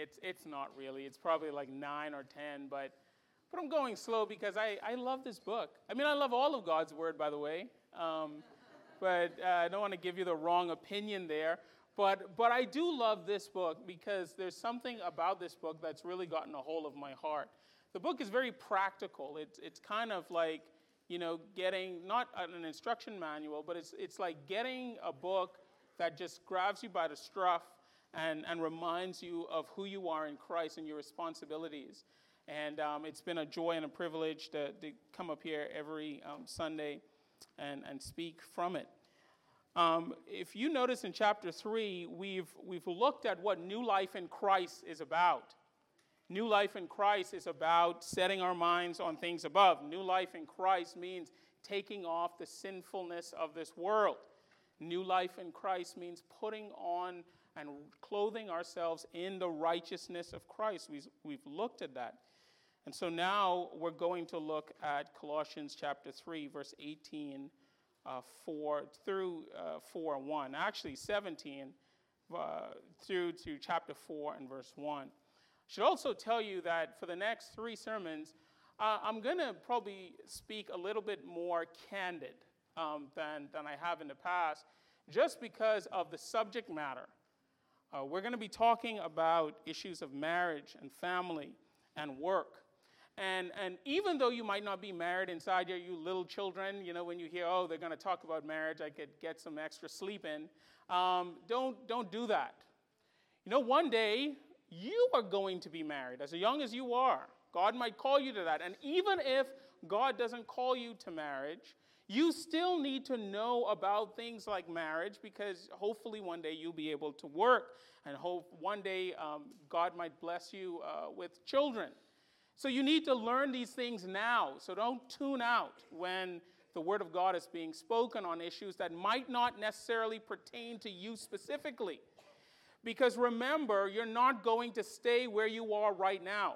It's, it's not really. It's probably like nine or 10, but, but I'm going slow because I, I love this book. I mean, I love all of God's word, by the way. Um, but uh, I don't want to give you the wrong opinion there. But, but I do love this book because there's something about this book that's really gotten a hold of my heart. The book is very practical. It's, it's kind of like, you know, getting not an instruction manual, but it's, it's like getting a book that just grabs you by the scruff and, and reminds you of who you are in Christ and your responsibilities. And um, it's been a joy and a privilege to, to come up here every um, Sunday and, and speak from it. Um, if you notice in chapter 3, we've, we've looked at what new life in Christ is about. New life in Christ is about setting our minds on things above. New life in Christ means taking off the sinfulness of this world. New life in Christ means putting on and clothing ourselves in the righteousness of Christ. We've, we've looked at that. And so now we're going to look at Colossians chapter 3, verse 18 uh, 4 through uh, 4 1. Actually, 17 uh, through to chapter 4 and verse 1. I should also tell you that for the next three sermons, uh, I'm going to probably speak a little bit more candid um, than, than I have in the past, just because of the subject matter. Uh, we're going to be talking about issues of marriage and family and work. And, and even though you might not be married inside your you little children, you know, when you hear, oh, they're going to talk about marriage, I could get some extra sleep in, um, don't, don't do that. You know, one day you are going to be married, as young as you are. God might call you to that. And even if God doesn't call you to marriage, you still need to know about things like marriage because hopefully one day you'll be able to work and hope one day um, God might bless you uh, with children. So you need to learn these things now. So don't tune out when the Word of God is being spoken on issues that might not necessarily pertain to you specifically. Because remember, you're not going to stay where you are right now.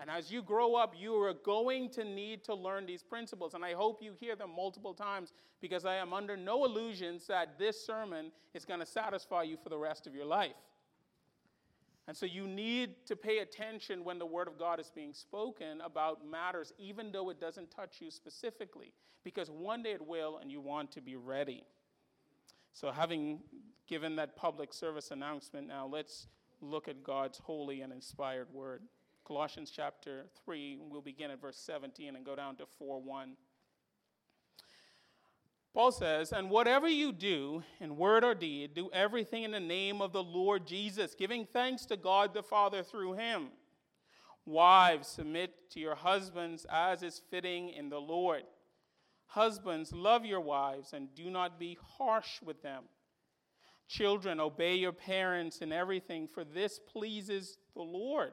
And as you grow up, you are going to need to learn these principles. And I hope you hear them multiple times because I am under no illusions that this sermon is going to satisfy you for the rest of your life. And so you need to pay attention when the Word of God is being spoken about matters, even though it doesn't touch you specifically, because one day it will, and you want to be ready. So, having given that public service announcement, now let's look at God's holy and inspired Word. Colossians chapter 3, we'll begin at verse 17 and go down to 4 1. Paul says, And whatever you do, in word or deed, do everything in the name of the Lord Jesus, giving thanks to God the Father through him. Wives, submit to your husbands as is fitting in the Lord. Husbands, love your wives and do not be harsh with them. Children, obey your parents in everything, for this pleases the Lord.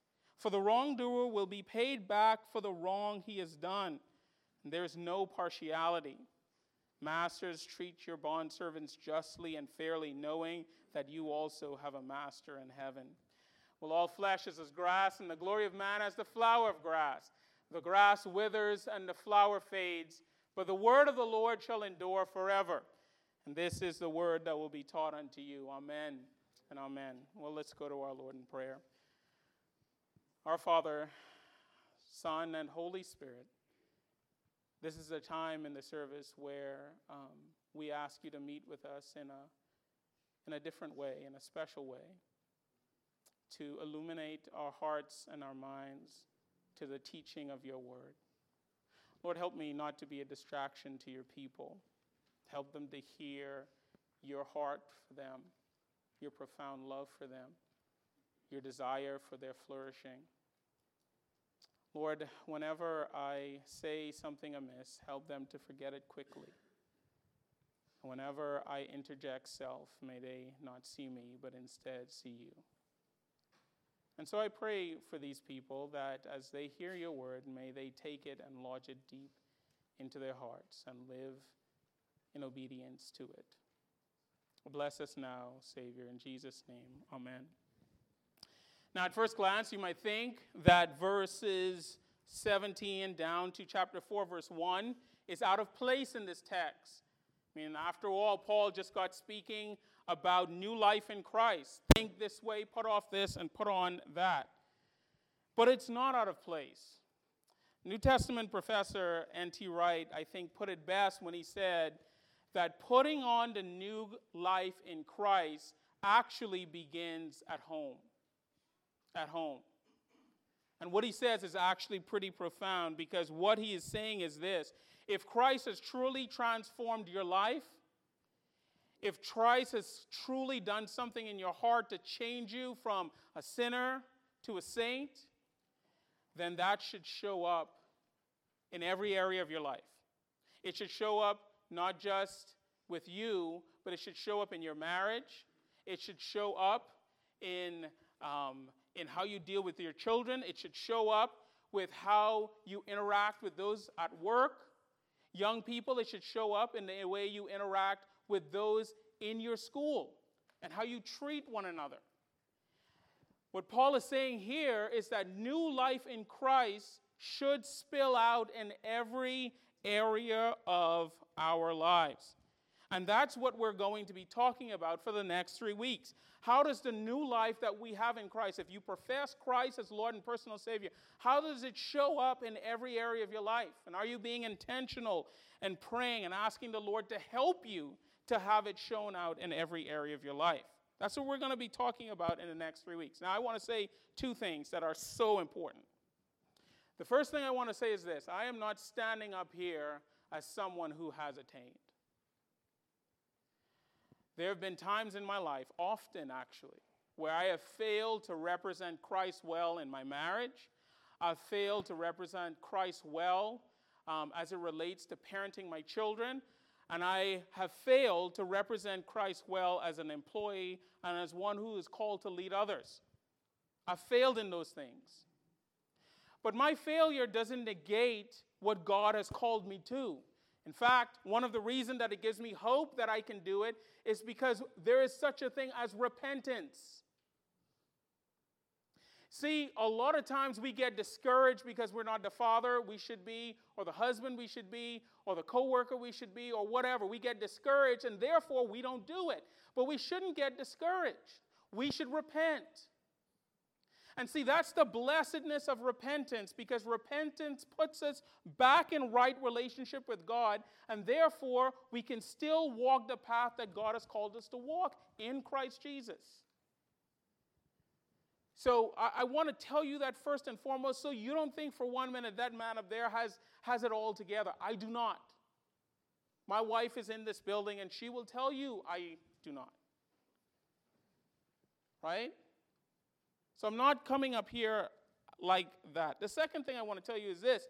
For the wrongdoer will be paid back for the wrong he has done. And there is no partiality. Masters, treat your bondservants justly and fairly, knowing that you also have a master in heaven. Well, all flesh is as grass, and the glory of man as the flower of grass. The grass withers and the flower fades, but the word of the Lord shall endure forever. And this is the word that will be taught unto you. Amen and amen. Well, let's go to our Lord in prayer. Our Father, Son, and Holy Spirit, this is a time in the service where um, we ask you to meet with us in a, in a different way, in a special way, to illuminate our hearts and our minds to the teaching of your word. Lord, help me not to be a distraction to your people. Help them to hear your heart for them, your profound love for them, your desire for their flourishing. Lord, whenever I say something amiss, help them to forget it quickly. Whenever I interject self, may they not see me, but instead see you. And so I pray for these people that as they hear your word, may they take it and lodge it deep into their hearts and live in obedience to it. Bless us now, Savior, in Jesus' name. Amen. Now, at first glance, you might think that verses 17 down to chapter 4, verse 1 is out of place in this text. I mean, after all, Paul just got speaking about new life in Christ. Think this way, put off this, and put on that. But it's not out of place. New Testament professor N.T. Wright, I think, put it best when he said that putting on the new life in Christ actually begins at home. At home. And what he says is actually pretty profound because what he is saying is this if Christ has truly transformed your life, if Christ has truly done something in your heart to change you from a sinner to a saint, then that should show up in every area of your life. It should show up not just with you, but it should show up in your marriage. It should show up in, um, in how you deal with your children. It should show up with how you interact with those at work. Young people, it should show up in the way you interact with those in your school and how you treat one another. What Paul is saying here is that new life in Christ should spill out in every area of our lives. And that's what we're going to be talking about for the next three weeks. How does the new life that we have in Christ, if you profess Christ as Lord and personal Savior, how does it show up in every area of your life? And are you being intentional and praying and asking the Lord to help you to have it shown out in every area of your life? That's what we're going to be talking about in the next three weeks. Now, I want to say two things that are so important. The first thing I want to say is this I am not standing up here as someone who has attained. There have been times in my life, often actually, where I have failed to represent Christ well in my marriage. I've failed to represent Christ well um, as it relates to parenting my children. And I have failed to represent Christ well as an employee and as one who is called to lead others. I've failed in those things. But my failure doesn't negate what God has called me to. In fact, one of the reasons that it gives me hope that I can do it is because there is such a thing as repentance. See, a lot of times we get discouraged because we're not the father we should be, or the husband we should be, or the coworker we should be, or whatever. We get discouraged and therefore we don't do it. But we shouldn't get discouraged. We should repent. And see, that's the blessedness of repentance because repentance puts us back in right relationship with God, and therefore we can still walk the path that God has called us to walk in Christ Jesus. So I, I want to tell you that first and foremost, so you don't think for one minute that man up there has, has it all together. I do not. My wife is in this building, and she will tell you I do not. Right? So I'm not coming up here like that. The second thing I want to tell you is this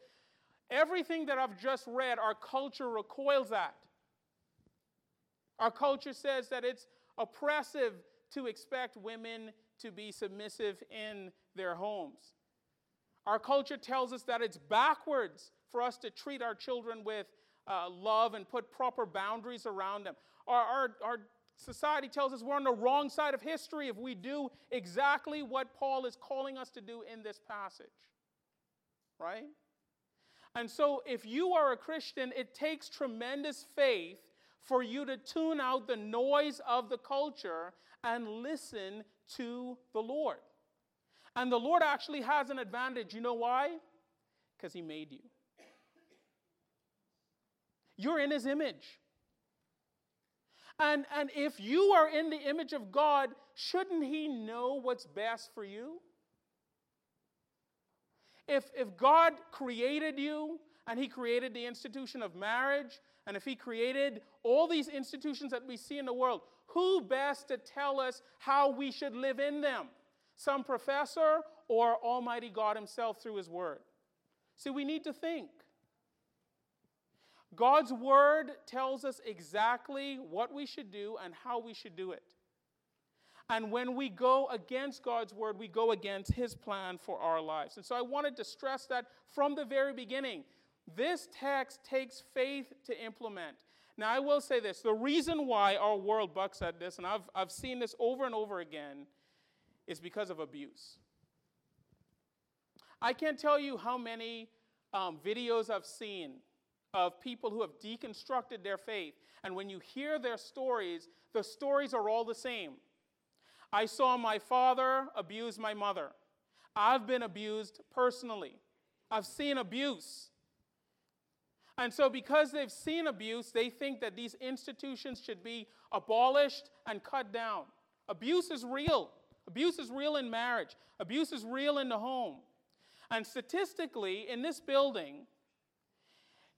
everything that I've just read, our culture recoils at. Our culture says that it's oppressive to expect women to be submissive in their homes. Our culture tells us that it's backwards for us to treat our children with uh, love and put proper boundaries around them. Our, our, our Society tells us we're on the wrong side of history if we do exactly what Paul is calling us to do in this passage. Right? And so, if you are a Christian, it takes tremendous faith for you to tune out the noise of the culture and listen to the Lord. And the Lord actually has an advantage. You know why? Because He made you. You're in His image. And, and if you are in the image of God, shouldn't He know what's best for you? If, if God created you and He created the institution of marriage, and if He created all these institutions that we see in the world, who best to tell us how we should live in them? Some professor or Almighty God Himself through His Word? See, we need to think. God's word tells us exactly what we should do and how we should do it. And when we go against God's word, we go against his plan for our lives. And so I wanted to stress that from the very beginning. This text takes faith to implement. Now, I will say this the reason why our world bucks at this, and I've, I've seen this over and over again, is because of abuse. I can't tell you how many um, videos I've seen of people who have deconstructed their faith. And when you hear their stories, the stories are all the same. I saw my father abuse my mother. I've been abused personally. I've seen abuse. And so, because they've seen abuse, they think that these institutions should be abolished and cut down. Abuse is real. Abuse is real in marriage, abuse is real in the home. And statistically, in this building,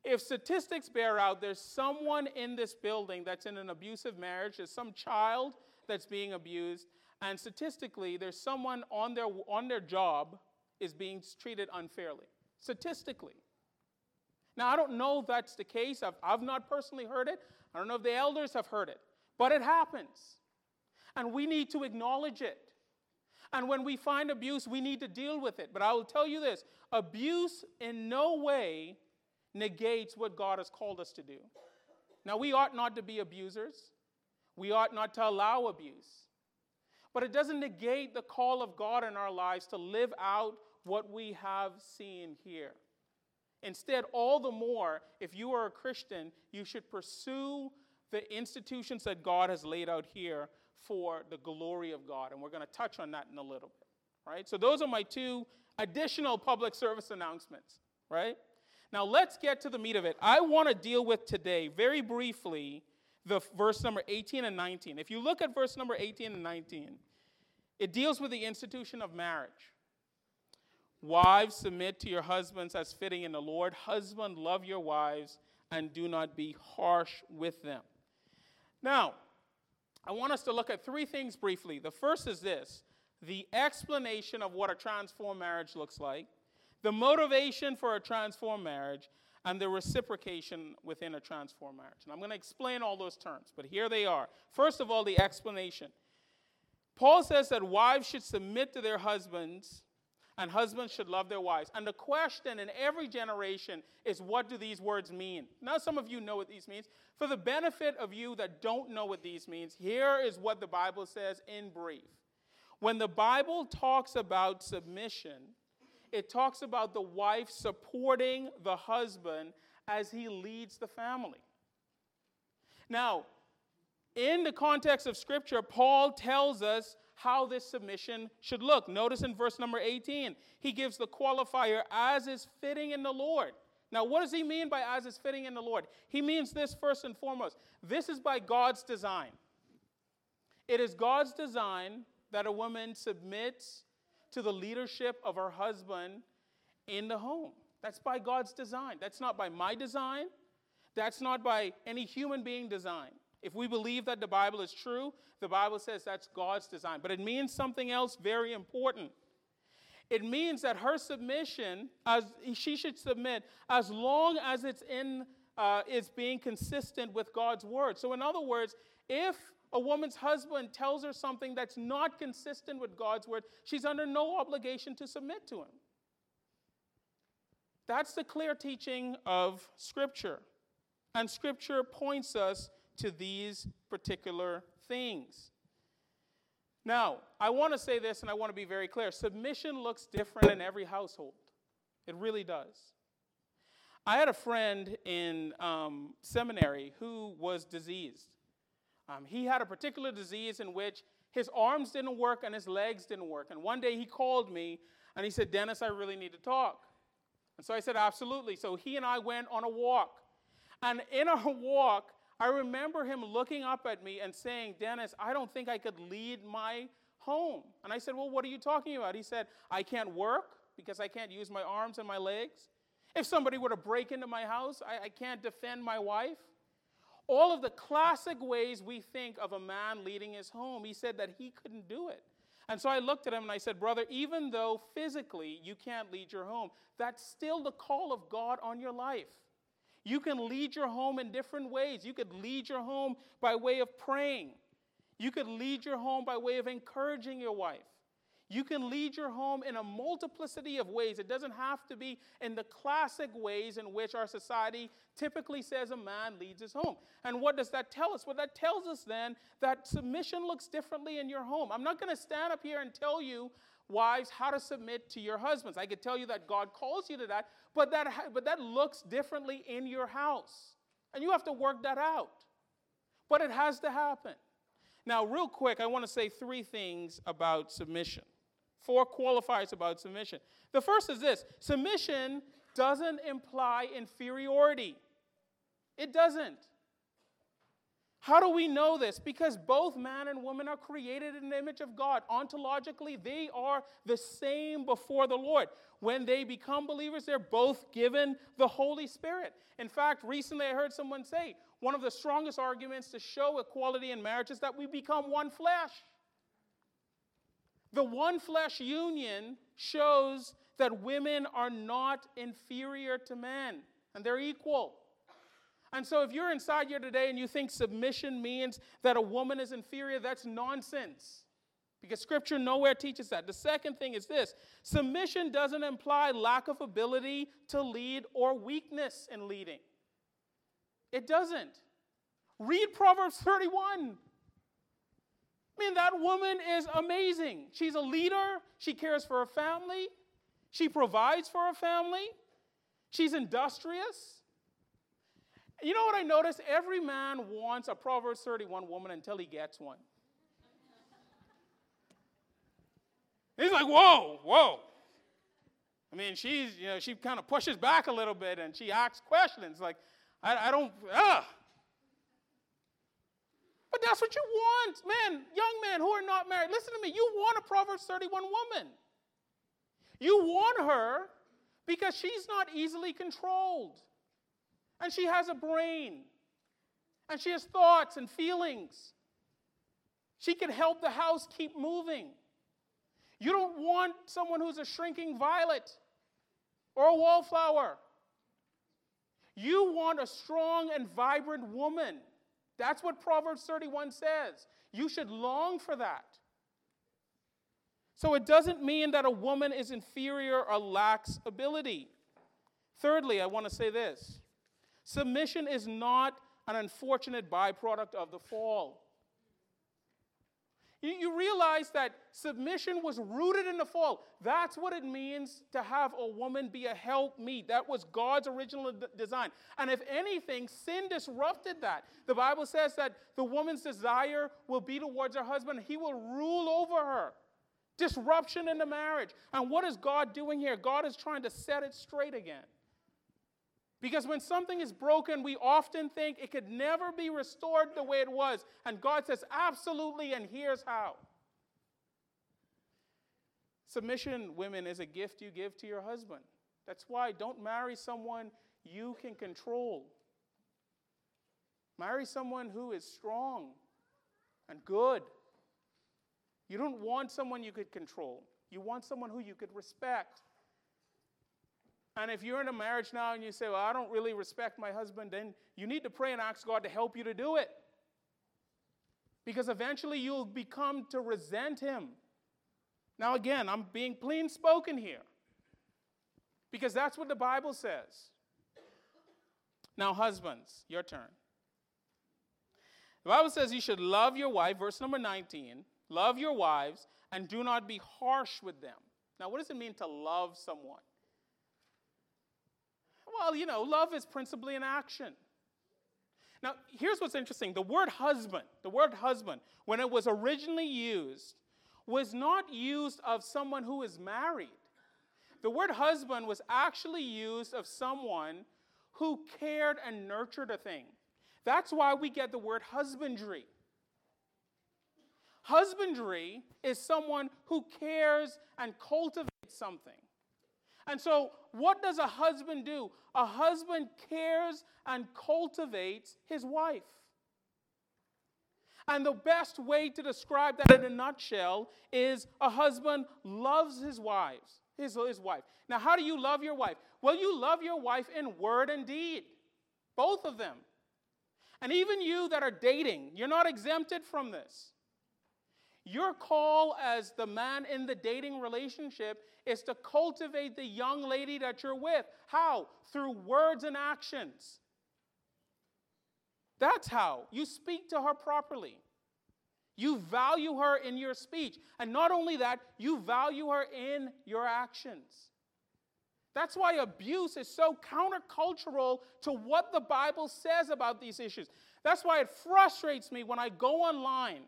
if statistics bear out, there's someone in this building that's in an abusive marriage, there's some child that's being abused, and statistically, there's someone on their, on their job is being treated unfairly. Statistically. Now, I don't know if that's the case. I've, I've not personally heard it. I don't know if the elders have heard it. But it happens. And we need to acknowledge it. And when we find abuse, we need to deal with it. But I will tell you this abuse in no way negates what God has called us to do. Now, we ought not to be abusers, we ought not to allow abuse. But it doesn't negate the call of God in our lives to live out what we have seen here. Instead, all the more, if you are a Christian, you should pursue the institutions that God has laid out here for the glory of God. And we're going to touch on that in a little bit, right? So those are my two additional public service announcements, right? Now let's get to the meat of it. I want to deal with today, very briefly, the verse number 18 and 19. If you look at verse number 18 and 19, it deals with the institution of marriage. Wives, submit to your husbands as fitting in the Lord. Husband, love your wives and do not be harsh with them. Now, I want us to look at three things briefly. The first is this the explanation of what a transformed marriage looks like, the motivation for a transformed marriage, and the reciprocation within a transformed marriage. And I'm going to explain all those terms, but here they are. First of all, the explanation. Paul says that wives should submit to their husbands and husbands should love their wives. And the question in every generation is what do these words mean? Now, some of you know what these means. For the benefit of you that don't know what these means, here is what the Bible says in brief. When the Bible talks about submission, it talks about the wife supporting the husband as he leads the family. Now, in the context of Scripture, Paul tells us how this submission should look. Notice in verse number 18, he gives the qualifier as is fitting in the Lord. Now, what does he mean by as is fitting in the Lord? He means this first and foremost. This is by God's design. It is God's design that a woman submits to the leadership of her husband in the home. That's by God's design. That's not by my design. That's not by any human being design. If we believe that the Bible is true, the Bible says that's God's design. But it means something else very important. It means that her submission, as she should submit, as long as it's in, uh, it's being consistent with God's word. So, in other words, if a woman's husband tells her something that's not consistent with God's word, she's under no obligation to submit to him. That's the clear teaching of Scripture. And Scripture points us to these particular things. Now, I want to say this and I want to be very clear submission looks different in every household. It really does. I had a friend in um, seminary who was diseased. Um, he had a particular disease in which his arms didn't work and his legs didn't work. And one day he called me and he said, Dennis, I really need to talk. And so I said, Absolutely. So he and I went on a walk. And in our walk, I remember him looking up at me and saying, Dennis, I don't think I could lead my home. And I said, Well, what are you talking about? He said, I can't work because I can't use my arms and my legs. If somebody were to break into my house, I, I can't defend my wife. All of the classic ways we think of a man leading his home, he said that he couldn't do it. And so I looked at him and I said, Brother, even though physically you can't lead your home, that's still the call of God on your life. You can lead your home in different ways. You could lead your home by way of praying. You could lead your home by way of encouraging your wife. You can lead your home in a multiplicity of ways. It doesn't have to be in the classic ways in which our society typically says a man leads his home. And what does that tell us? Well, that tells us then that submission looks differently in your home. I'm not going to stand up here and tell you, wives, how to submit to your husbands. I could tell you that God calls you to that, but that, but that looks differently in your house. And you have to work that out. But it has to happen. Now, real quick, I want to say three things about submission. Four qualifiers about submission. The first is this submission doesn't imply inferiority, it doesn't. How do we know this? Because both man and woman are created in the image of God. Ontologically, they are the same before the Lord. When they become believers, they're both given the Holy Spirit. In fact, recently I heard someone say one of the strongest arguments to show equality in marriage is that we become one flesh. The one flesh union shows that women are not inferior to men, and they're equal. And so, if you're inside here today and you think submission means that a woman is inferior, that's nonsense. Because scripture nowhere teaches that. The second thing is this submission doesn't imply lack of ability to lead or weakness in leading. It doesn't. Read Proverbs 31. I mean, that woman is amazing. She's a leader, she cares for her family, she provides for her family, she's industrious. You know what I notice? Every man wants a Proverbs 31 woman until he gets one. He's like, whoa, whoa. I mean, she's, you know, she kind of pushes back a little bit and she asks questions like, I, I don't, ah. But that's what you want, man, young men who are not married. Listen to me. You want a Proverbs 31 woman. You want her because she's not easily controlled. And she has a brain. And she has thoughts and feelings. She can help the house keep moving. You don't want someone who's a shrinking violet or a wallflower. You want a strong and vibrant woman that's what Proverbs 31 says. You should long for that. So it doesn't mean that a woman is inferior or lacks ability. Thirdly, I want to say this submission is not an unfortunate byproduct of the fall. You, realize that submission was rooted in the fall. That's what it means to have a woman be a helpmeet. That was God's original design. And if anything, sin disrupted that. The Bible says that the woman's desire will be towards her husband, he will rule over her. Disruption in the marriage. And what is God doing here? God is trying to set it straight again. Because when something is broken, we often think it could never be restored the way it was. And God says, absolutely, and here's how. Submission, women, is a gift you give to your husband. That's why don't marry someone you can control. Marry someone who is strong and good. You don't want someone you could control, you want someone who you could respect. And if you're in a marriage now and you say, Well, I don't really respect my husband, then you need to pray and ask God to help you to do it. Because eventually you'll become to resent him. Now, again, I'm being plain spoken here. Because that's what the Bible says. Now, husbands, your turn. The Bible says you should love your wife, verse number 19. Love your wives and do not be harsh with them. Now, what does it mean to love someone? Well, you know, love is principally an action. Now, here's what's interesting the word husband, the word husband, when it was originally used, was not used of someone who is married. The word husband was actually used of someone who cared and nurtured a thing. That's why we get the word husbandry. Husbandry is someone who cares and cultivates something. And so, what does a husband do? A husband cares and cultivates his wife. And the best way to describe that in a nutshell is a husband loves his wives, his, his wife. Now, how do you love your wife? Well, you love your wife in word and deed, both of them. And even you that are dating, you're not exempted from this. Your call as the man in the dating relationship is to cultivate the young lady that you're with. How? Through words and actions. That's how. You speak to her properly. You value her in your speech. And not only that, you value her in your actions. That's why abuse is so countercultural to what the Bible says about these issues. That's why it frustrates me when I go online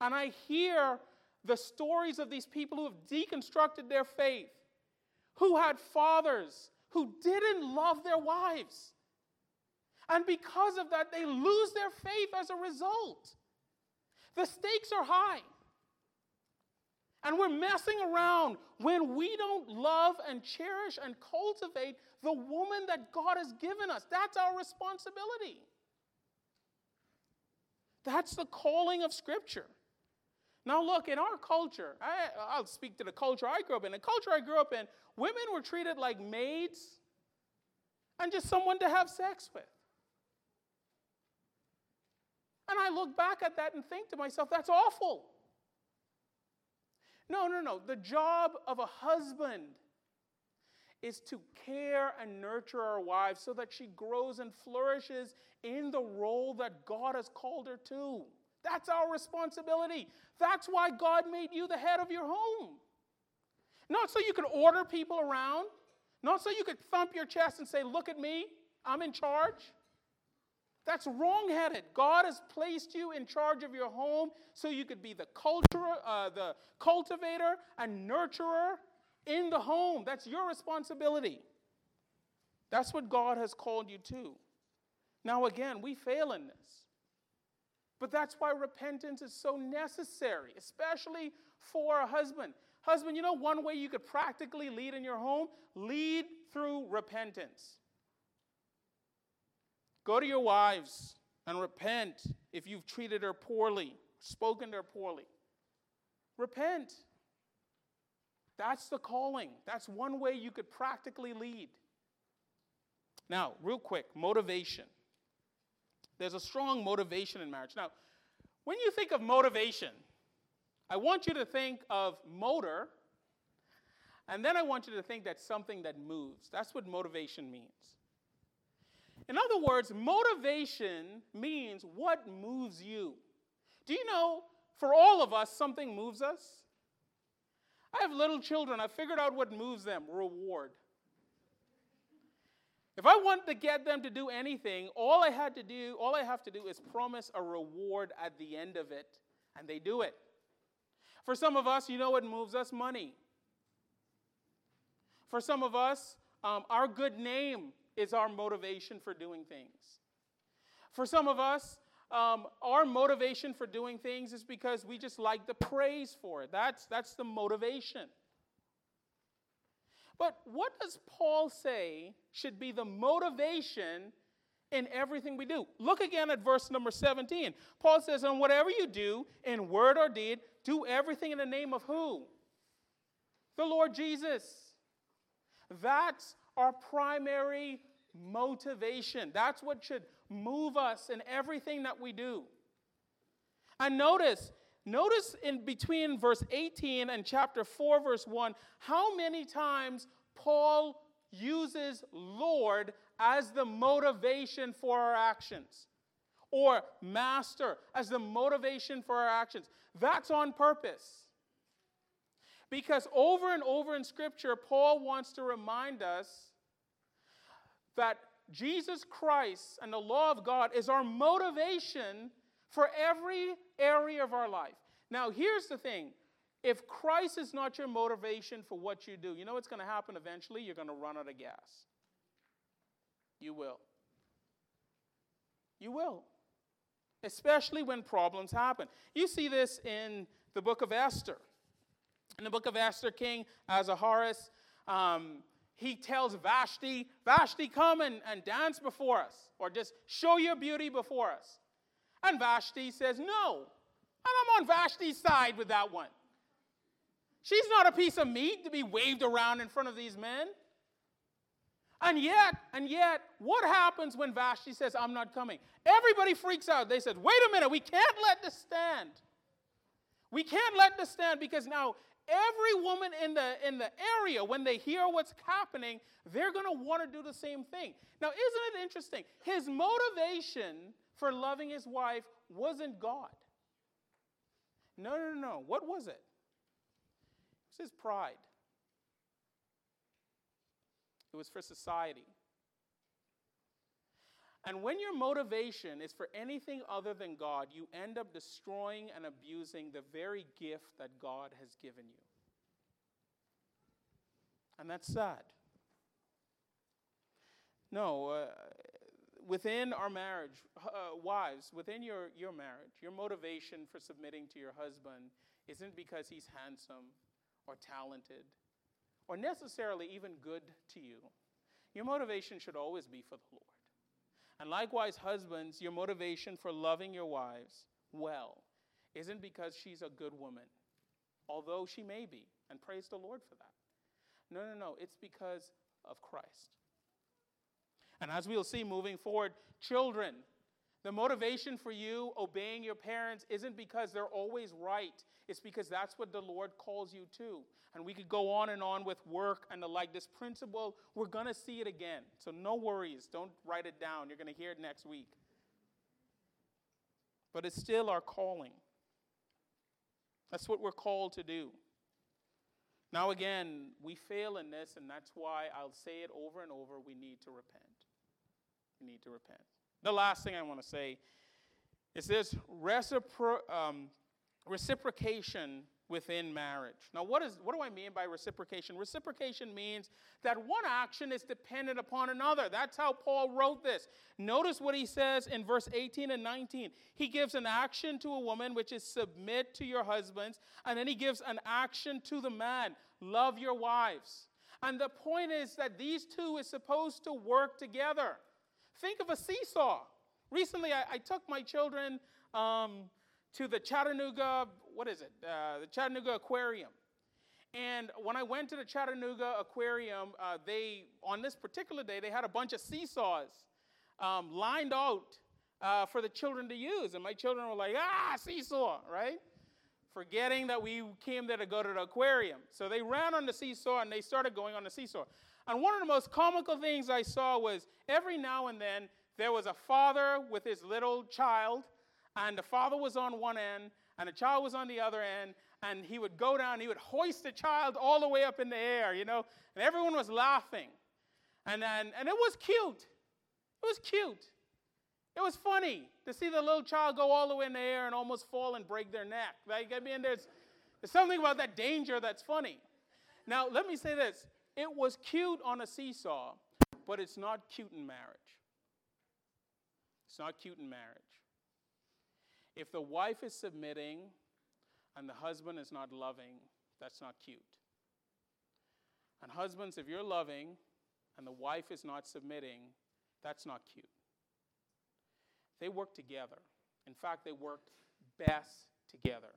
and I hear the stories of these people who have deconstructed their faith, who had fathers who didn't love their wives. And because of that, they lose their faith as a result. The stakes are high. And we're messing around when we don't love and cherish and cultivate the woman that God has given us. That's our responsibility. That's the calling of Scripture. Now, look, in our culture, I, will speak to the culture I grew up in. The culture I grew up in, women were treated like maids and just someone to have sex with. And I look back at that and think to myself, that's awful. No, no, no. The job of a husband is to care and nurture our wives so that she grows and flourishes in the role that God has called her to. That's our responsibility. That's why God made you the head of your home. Not so you could order people around, not so you could thump your chest and say, Look at me, I'm in charge. That's wrongheaded. God has placed you in charge of your home so you could be the culturer, uh, the cultivator and nurturer in the home. That's your responsibility. That's what God has called you to. Now, again, we fail in this. But that's why repentance is so necessary, especially for a husband. Husband, you know one way you could practically lead in your home? Lead through repentance. Go to your wives and repent if you've treated her poorly, spoken to her poorly. Repent. That's the calling. That's one way you could practically lead. Now, real quick motivation. There's a strong motivation in marriage. Now, when you think of motivation, I want you to think of motor, and then I want you to think that's something that moves. That's what motivation means. In other words, motivation means what moves you. Do you know, for all of us, something moves us? I have little children. I figured out what moves them reward. If I want to get them to do anything, all I had to do, all I have to do is promise a reward at the end of it, and they do it. For some of us, you know what moves us? Money. For some of us, um, our good name is our motivation for doing things. For some of us, um, our motivation for doing things is because we just like the praise for it. That's, that's the motivation. But what does Paul say should be the motivation in everything we do? Look again at verse number 17. Paul says, And whatever you do, in word or deed, do everything in the name of who? The Lord Jesus. That's our primary motivation. That's what should move us in everything that we do. And notice, Notice in between verse 18 and chapter 4, verse 1, how many times Paul uses Lord as the motivation for our actions, or Master as the motivation for our actions. That's on purpose. Because over and over in Scripture, Paul wants to remind us that Jesus Christ and the law of God is our motivation for every area of our life. Now, here's the thing if Christ is not your motivation for what you do, you know what's going to happen eventually? You're going to run out of gas. You will. You will. Especially when problems happen. You see this in the book of Esther. In the book of Esther, King Ahasuerus, um, he tells Vashti, Vashti, come and, and dance before us, or just show your beauty before us. And Vashti says, No. And I'm on Vashti's side with that one. She's not a piece of meat to be waved around in front of these men. And yet, and yet, what happens when Vashti says, I'm not coming? Everybody freaks out. They said, wait a minute, we can't let this stand. We can't let this stand because now every woman in the, in the area, when they hear what's happening, they're going to want to do the same thing. Now, isn't it interesting? His motivation for loving his wife wasn't God. No, no, no, no. What was it? It was his pride. It was for society. And when your motivation is for anything other than God, you end up destroying and abusing the very gift that God has given you. And that's sad. No, uh, within our marriage, uh, wives, within your, your marriage, your motivation for submitting to your husband isn't because he's handsome or talented or necessarily even good to you. Your motivation should always be for the Lord. And likewise, husbands, your motivation for loving your wives well isn't because she's a good woman, although she may be, and praise the Lord for that. No, no, no, it's because of Christ. And as we'll see moving forward, children, the motivation for you obeying your parents isn't because they're always right. It's because that's what the Lord calls you to. And we could go on and on with work and the like. This principle, we're going to see it again. So no worries. Don't write it down. You're going to hear it next week. But it's still our calling. That's what we're called to do. Now, again, we fail in this, and that's why I'll say it over and over we need to repent. We need to repent. The last thing I want to say is this recipro- um, reciprocation within marriage. Now, what, is, what do I mean by reciprocation? Reciprocation means that one action is dependent upon another. That's how Paul wrote this. Notice what he says in verse 18 and 19. He gives an action to a woman, which is submit to your husbands, and then he gives an action to the man love your wives. And the point is that these two is supposed to work together. Think of a seesaw. Recently, I, I took my children um, to the Chattanooga, what is it? Uh, the Chattanooga Aquarium. And when I went to the Chattanooga Aquarium, uh, they, on this particular day, they had a bunch of seesaws um, lined out uh, for the children to use. And my children were like, ah, seesaw, right? Forgetting that we came there to go to the aquarium. So they ran on the seesaw and they started going on the seesaw. And one of the most comical things I saw was every now and then there was a father with his little child and the father was on one end, and the child was on the other end, and he would go down, he would hoist the child all the way up in the air, you know, and everyone was laughing. And then, and it was cute. It was cute. It was funny to see the little child go all the way in the air and almost fall and break their neck. Like, I mean, there's, there's something about that danger that's funny. Now, let me say this it was cute on a seesaw, but it's not cute in marriage. It's not cute in marriage. If the wife is submitting and the husband is not loving, that's not cute. And husbands, if you're loving and the wife is not submitting, that's not cute. They work together. In fact, they worked best together.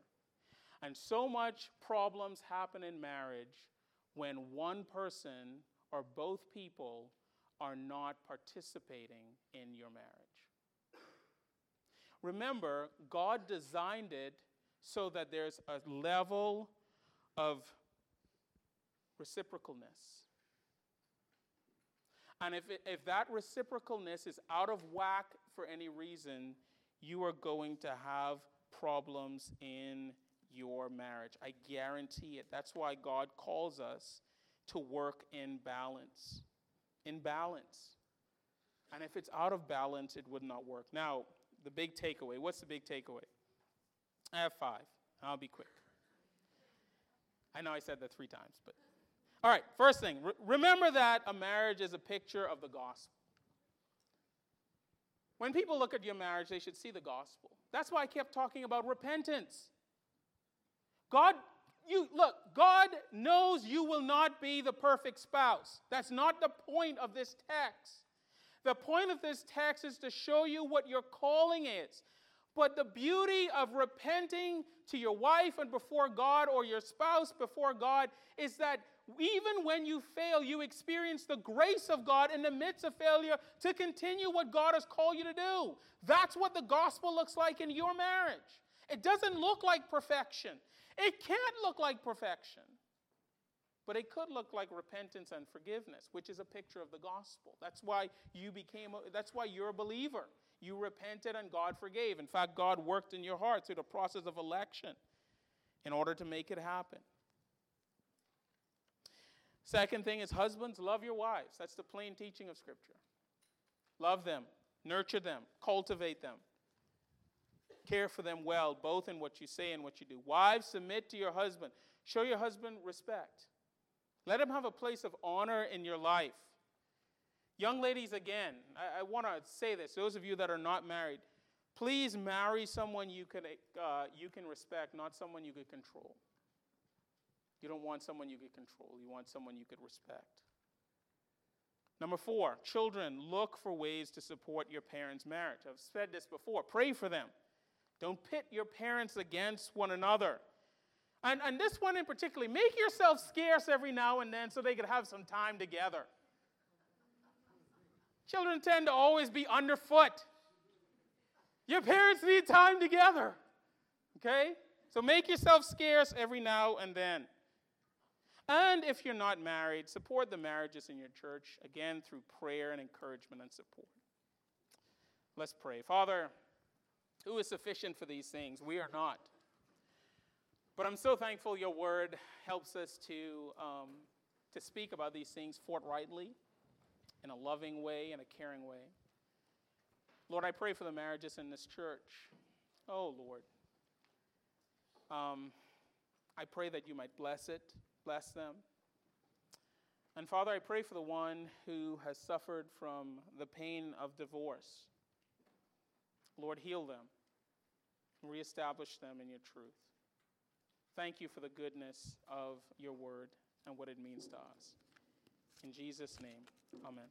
And so much problems happen in marriage when one person or both people are not participating in your marriage. Remember, God designed it so that there's a level of reciprocalness. And if, it, if that reciprocalness is out of whack for any reason, you are going to have problems in your marriage. I guarantee it. That's why God calls us to work in balance. In balance. And if it's out of balance, it would not work. Now, the big takeaway. What's the big takeaway? I have five. I'll be quick. I know I said that three times, but. All right, first thing re- remember that a marriage is a picture of the gospel. When people look at your marriage, they should see the gospel. That's why I kept talking about repentance. God, you look, God knows you will not be the perfect spouse. That's not the point of this text. The point of this text is to show you what your calling is. But the beauty of repenting to your wife and before God or your spouse before God is that even when you fail, you experience the grace of God in the midst of failure to continue what God has called you to do. That's what the gospel looks like in your marriage. It doesn't look like perfection. It can't look like perfection. But it could look like repentance and forgiveness, which is a picture of the gospel. That's why you became a, that's why you're a believer. You repented and God forgave. In fact, God worked in your heart through the process of election in order to make it happen. Second thing is husbands, love your wives. That's the plain teaching of Scripture. Love them, nurture them, cultivate them, care for them well, both in what you say and what you do. Wives, submit to your husband. Show your husband respect. Let him have a place of honor in your life. Young ladies, again, I, I want to say this. Those of you that are not married, please marry someone you can, uh, you can respect, not someone you can control. You don't want someone you could control, you want someone you could respect. Number four, children, look for ways to support your parents' marriage. I've said this before. Pray for them. Don't pit your parents against one another. And, and this one in particular, make yourself scarce every now and then so they could have some time together. Children tend to always be underfoot. Your parents need time together. Okay? So make yourself scarce every now and then. And if you're not married, support the marriages in your church, again, through prayer and encouragement and support. Let's pray. Father, who is sufficient for these things? We are not. But I'm so thankful your word helps us to, um, to speak about these things forthrightly, in a loving way, in a caring way. Lord, I pray for the marriages in this church. Oh, Lord. Um, I pray that you might bless it bless them. And Father, I pray for the one who has suffered from the pain of divorce. Lord, heal them, reestablish them in your truth. Thank you for the goodness of your word and what it means to us. In Jesus' name, amen.